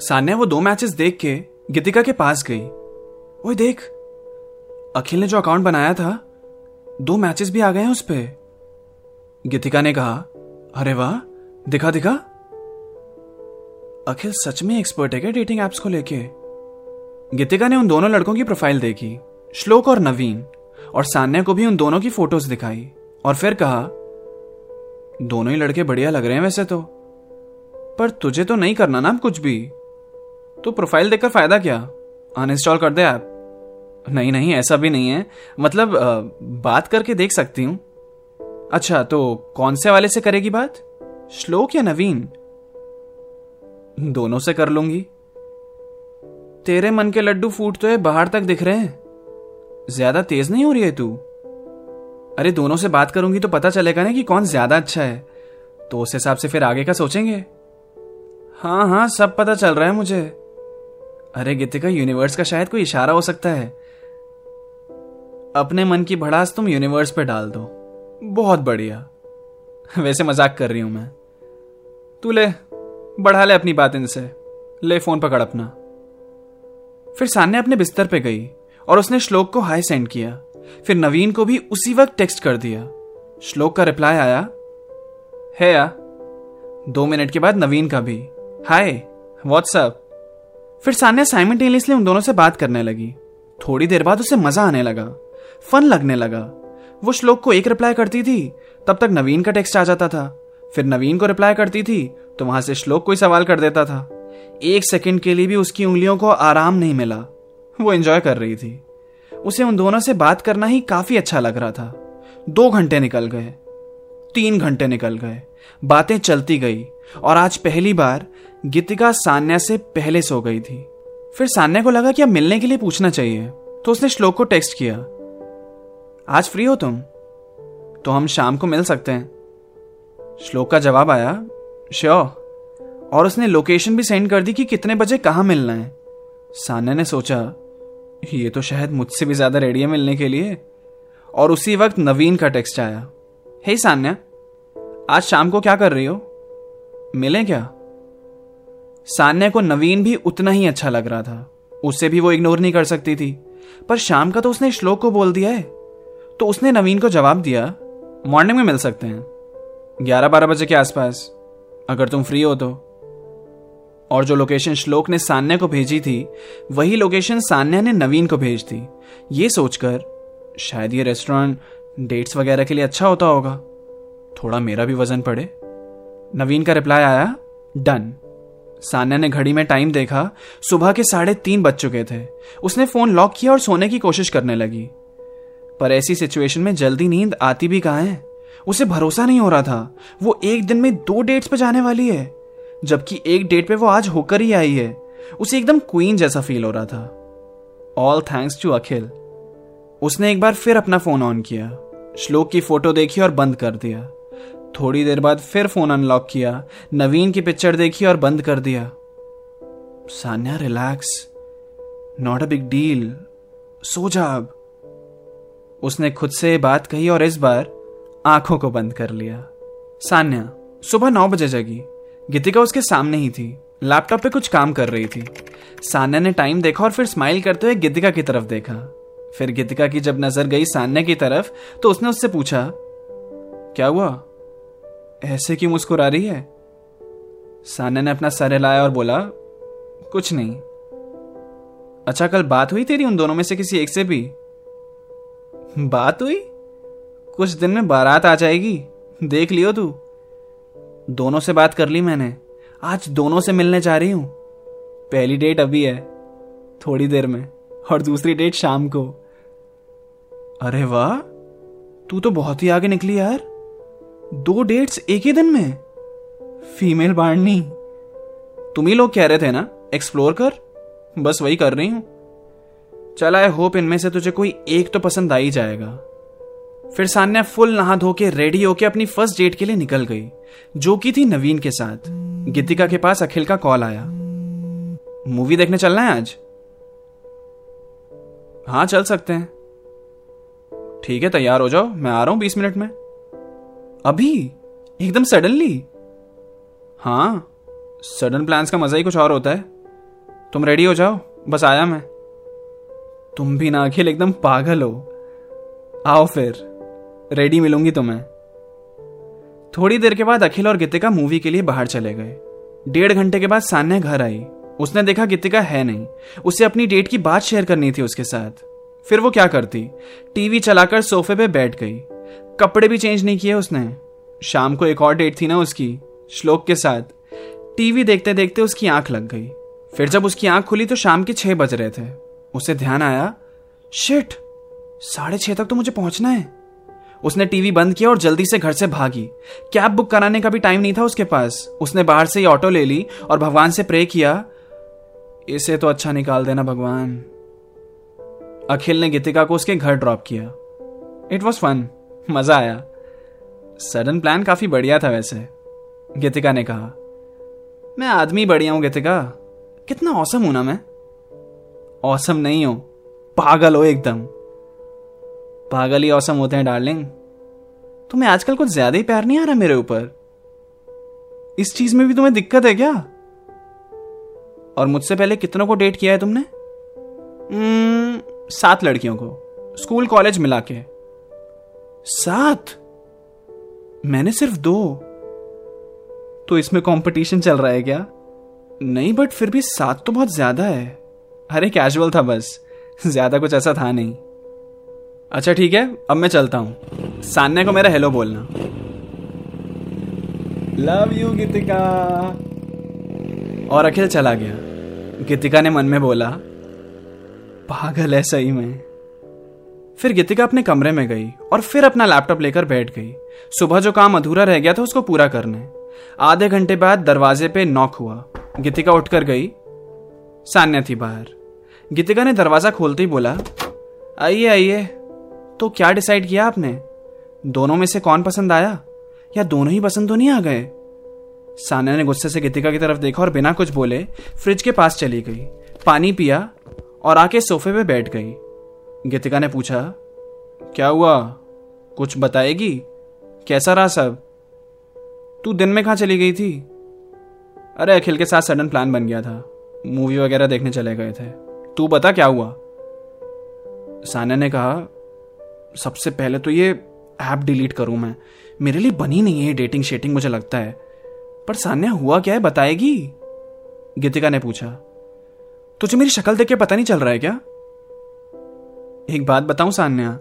सान्या वो दो मैचेस देख के गीतिका के पास गई। ओए देख, अखिल ने जो अकाउंट बनाया था, दो मैचेस भी आ गए हैं उस पे। गीतिका ने कहा, अरे वाह, दिखा दिखा। अखिल सच में एक्सपर्ट है क्या डेटिंग एप्स को लेके? गीतिका ने उन दोनों लड़कों की प्रोफ़ाइल देखी, श्लोक और नवीन, और सान्या को भी उन दोनों की फ़ोटोज़ दिखाई, और फिर कहा, दोनों ही लड़के बढ़िया लग रहे हैं वैसे तो पर तुझे तो नहीं करना ना कुछ भी। तो प्रोफ़ाइल देखकर फ़ायदा क्या? अनइंस्टॉल कर दे ऐप नहीं नहीं, ऐसा भी नहीं है। मतलब बात करके देख सकती हूँ। अच्छा तो कौन से वाले से करेगी बात? श्लोक या नवीन? दोनों से कर लूँगी। तेरे मन के लड्डू फूट तो है बाहर तक दिख रहे हैं। ज़्यादा तेज नहीं हो रही है तू? अरे, दोनों से बात करूँगी तो पता चलेगा ना कि कौन ज़्यादा अच्छा है। तो उस हिसाब से फिर आगे का सोचेंगे? हाँ हाँ सब पता चल रहा है मुझे। अरे गीतिका यूनिवर्स का शायद कोई इशारा हो सकता है। अपने मन की भड़ास तुम यूनिवर्स पे डाल दो। बहुत बढ़िया। वैसे मज़ाक कर रही हूँ मैं। तू ले, बढ़ा ले अपनी बात इनसे। ले फ़ोन पकड़ अपना। फिर सान्या अपने बिस्तर पे गई और उसने श्लोक को हाई सेंड किया। फिर नवीन को भी उसी वक्त टेक्स्ट कर दिया। श्लोक का रिप्लाई आया, है या। दो मिनट के बाद नवीन का भी, हाय व्हाट्सअप फिर सान्या साइमल्टेनियसली उन दोनों से बात करने लगी। थोड़ी देर बाद उसे मज़ा आने लगा, फन लगने लगा। वो श्लोक को एक रिप्लाई करती थी, तब तक नवीन का टेक्स्ट आ जाता था। फिर नवीन को रिप्लाई करती थी तो वहाँ से श्लोक कोई सवाल कर देता था। एक सेकंड के लिए भी उसकी उंगलियों को आराम नहीं मिला। वो एंजॉय कर रही थी। उसे उन दोनों से बात करना ही काफ़ी अच्छा लग रहा था। दो घंटे निकल गए। तीन घंटे निकल गए। बातें चलती गई और आज पहली बार गीतिका सान्या से पहले सो गई थी। फिर सान्या को लगा कि अब मिलने के लिए पूछना चाहिए तो उसने श्लोक को टेक्स्ट किया। आज फ्री हो तुम? तो हम शाम को मिल सकते हैं। श्लोक का जवाब आया, श्योर। और उसने लोकेशन भी सेंड कर दी कि कितने बजे कहाँ मिलना है। सान्या ने सोचा, ये तो शायद मुझसे भी ज़्यादा रेडी है मिलने के लिए। और उसी वक्त नवीन का टेक्स्ट आया। हे hey सान्या आज शाम को क्या कर रही हो? मिले क्या? सान्या को नवीन भी उतना ही अच्छा लग रहा था। उससे भी वो इग्नोर नहीं कर सकती थी। पर शाम का तो उसने श्लोक को बोल दिया है। तो उसने नवीन को जवाब दिया मॉर्निंग में मिल सकते हैं। ग्यारह बारह बजे के आसपास। अगर तुम फ्री हो तो। और जो लोकेशन श्लोक ने सान्या को भेजी थी, वही लोकेशन सान्या ने नवीन को भेज दी। ये सोचकर, शायद ये रेस्टोरेंट डेट्स वगैरह के लिए अच्छा होता होगा। थोड़ा मेरा भी वज़न पड़े। नवीन का रिप्लाई आया डन सान्या ने घड़ी में टाइम देखा, सुबह के साढ़े तीन बज चुके थे। उसने फ़ोन लॉक किया और सोने की कोशिश करने लगी। पर ऐसी सिचुएशन में जल्दी नींद आती भी कहा है? उसे भरोसा नहीं हो रहा था। वो एक दिन में दो डेट्स पे जाने वाली है, जबकि एक डेट पे वो आज होकर ही आई है। उसे एकदम क्वीन जैसा फील हो रहा था। All thanks to Akhil. उसने एक बार फिर अपना फ़ोन ऑन किया। श्लोक की फ़ोटो देखी और बंद कर दिया। थोड़ी देर बाद फिर फ़ोन अनलॉक किया, नवीन की पिक्चर देखी और बंद कर दिया। Sanya, relax. Not a big deal. सो जा अब। उसने खुद से बात कही और इस बार आँखों को बंद कर लिया। सान्या, सुबह नौ बजे जगी। गीतिका उसके सामने ही थी। लैपटॉप पे कुछ काम कर रही थी। सान्या ने टाइम देखा और फिर स्माइल करते हुए गीतिका की तरफ़ देखा। फिर गीतिका की जब नज़र गई सान्या की तरफ़ तो उसने उससे पूछा, क्या हुआ? ऐसे क्यों मुस्कुरा रही है? सान्या ने अपना सर हिलाया और बोला, कुछ नहीं। अच्छा कल बात हुई तेरी उन दोनों में से किसी एक से भी? बात हुई? कुछ दिन में बारात आ जाएगी। देख लियो तू। दोनों से बात कर ली मैंने। आज दोनों से मिलने जा रही हूँ। पहली डेट अभी है, थोड़ी देर में। और दूसरी डेट शाम को। अरे वाह, तू तो बहुत ही आगे निकली यार। दो डेट्स एक ही दिन में? फीमेल बाढ़नी तुम ही लोग कह रहे थे ना एक्सप्लोर कर। बस वही कर रही हूँ। चल आई होप इनमें से तुझे कोई एक तो पसंद आ ही जाएगा। फिर सान्या फुल नहा धो के रेडी होके अपनी फ़र्स्ट डेट के लिए निकल गई, जो की थी नवीन के साथ। गीतिका के पास अखिल का कॉल आया। मूवी देखने चलना है आज? हाँ चल सकते हैं? ठीक है, तैयार हो जाओ। मैं आ रहा हूँ बीस मिनट में। अभी? एकदम सडनली? हाँ सडन प्लान्स का मज़ा ही कुछ और होता है। तुम रेडी हो जाओ। बस आया मैं। तुम भी ना अखिल एकदम पागल हो। आओ फिर। रेडी मिलूँगी तुम्हें। थोड़ी देर के बाद अखिल और गीतिका मूवी के लिए बाहर चले गए। डेढ़ घंटे के बाद सान्या घर आई। उसने देखा गीतिका है नहीं। उसे अपनी डेट की बात शेयर करनी थी उसके साथ। फिर वो क्या करती? टीवी चलाकर सोफे पे बैठ गई। कपड़े भी चेंज नहीं किए उसने। शाम को एक और डेट थी ना उसकी, श्लोक के साथ। टीवी देखते देखते उसकी आँख लग गई। फिर जब उसकी आँख खुली तो शाम के छह बज रहे थे। उसे ध्यान आया, शिट! साढ़े छह तक तो मुझे पहुँचना है। उसने टीवी बंद किया और जल्दी से घर से भागी। कैब बुक कराने का भी टाइम नहीं था उसके पास। उसने बाहर से ही ऑटो ले ली और भगवान से प्रे किया इसे तो अच्छा निकाल देना भगवान। अखिल ने गीतिका को उसके घर ड्रॉप किया। इट वॉज़ फन मज़ा आया। सडन प्लान काफ़ी बढ़िया था वैसे। गीतिका ने कहा, मैं आदमी बढ़िया हूँ गीतिका। कितना औसम हूँ ना मैं। औसम नहीं हो। पागल हो एकदम। पागल ही औसम होते हैं डार्लिंग तुम्हें आजकल कुछ ज़्यादा ही प्यार नहीं आ रहा मेरे ऊपर? इस चीज़ में भी तुम्हें दिक्कत है क्या? और मुझसे पहले कितनों को डेट किया है तुमने? hmm, सात लड़कियों को। स्कूल कॉलेज मिला के। सात? मैंने सिर्फ़ दो। तो इसमें कंपटीशन चल रहा है क्या? नहीं बट फिर भी सात तो बहुत ज़्यादा है। अरे कैजुअल था बस। ज़्यादा कुछ ऐसा था नहीं। अच्छा ठीक है अब मैं चलता हूँ। सान्या को मेरा हेलो बोलना। लव यू गीतिका और अखिल चला गया। गीतिका ने मन में बोला, पागल है सही में। फिर गीतिका अपने कमरे में गई और फिर अपना लैपटॉप लेकर बैठ गई। सुबह जो काम अधूरा रह गया था, उसको पूरा करने आधे घंटे बाद दरवाजे पे नॉक हुआ। गीतिका उठकर गई। सान्या थी बाहर। गीतिका ने दरवाज़ा खोलते ही बोला, आइए आइए। तो क्या डिसाइड किया आपने? दोनों में से कौन पसंद आया? या दोनों ही पसंद तो नहीं आ गए? सान्या ने गुस्से से गीतिका की तरफ़ देखा और बिना कुछ बोले फ्रिज के पास चली गई। पानी पिया और आके सोफे पे बैठ गई। गीतिका ने पूछा, क्या हुआ? कुछ बताएगी? कैसा रहा सब? तू दिन में कहा चली गई थी? अरे, अखिल के साथ सडन प्लान बन गया था। मूवी वगैरह देखने चले गए थे। तू बता, क्या हुआ? सान्या ने कहा, सबसे पहले तो ये ऐप डिलीट करूँ मैं। मेरे लिए बनी नहीं है डेटिंग शेटिंग मुझे लगता है। पर सान्या हुआ क्या है, बताएगी? गीतिका ने पूछा। तुझे मेरी शक्ल देख के पता नहीं चल रहा है क्या? एक बात बताऊँ सान्या,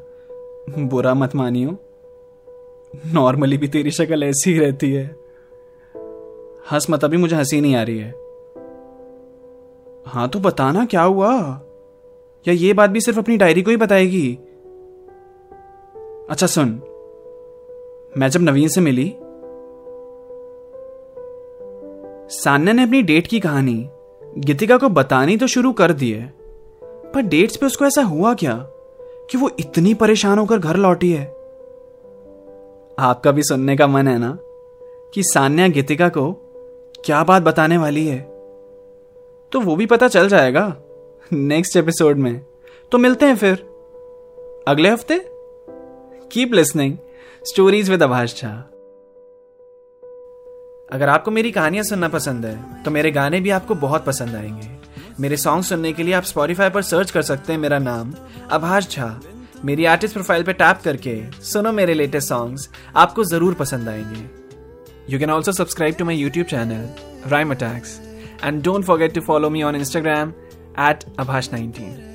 बुरा मत मानियो। नॉर्मली भी तेरी शक्ल ऐसी ही रहती है। हंस मत, अभी मुझे हँसी नहीं आ रही है। हाँ तो बताना क्या हुआ? या ये बात भी सिर्फ़ अपनी डायरी को ही बताएगी? अच्छा सुन, मैं जब नवीन से मिली सान्या ने अपनी डेट की कहानी, गीतिका को बतानी तो शुरू कर दी है, पर डेट्स पे उसको ऐसा हुआ क्या कि वो इतनी परेशान होकर घर लौटी है? आपका भी सुनने का मन है ना कि सान्या गीतिका को क्या बात बताने वाली है? तो वो भी पता चल जाएगा नेक्स्ट एपिसोड में। तो मिलते हैं फिर। अगले हफ़्ते? Keep listening stories with Abhash Jha अगर आपको मेरी कहानियाँ सुनना पसंद है तो मेरे गाने भी आपको बहुत पसंद आएँगे। मेरे सॉन्ग सुनने के लिए आप स्पॉटिफाई पर सर्च कर सकते हैं मेरा नाम आभाष झा। मेरी आर्टिस्ट प्रोफ़ाइल पर टैप करके सुनो मेरे लेटेस्ट सॉन्ग्स आपको ज़रूर पसंद आएँगे। You can also subscribe to my YouTube channel rhyme attacks and don't forget to follow me on Instagram at Abhash nineteen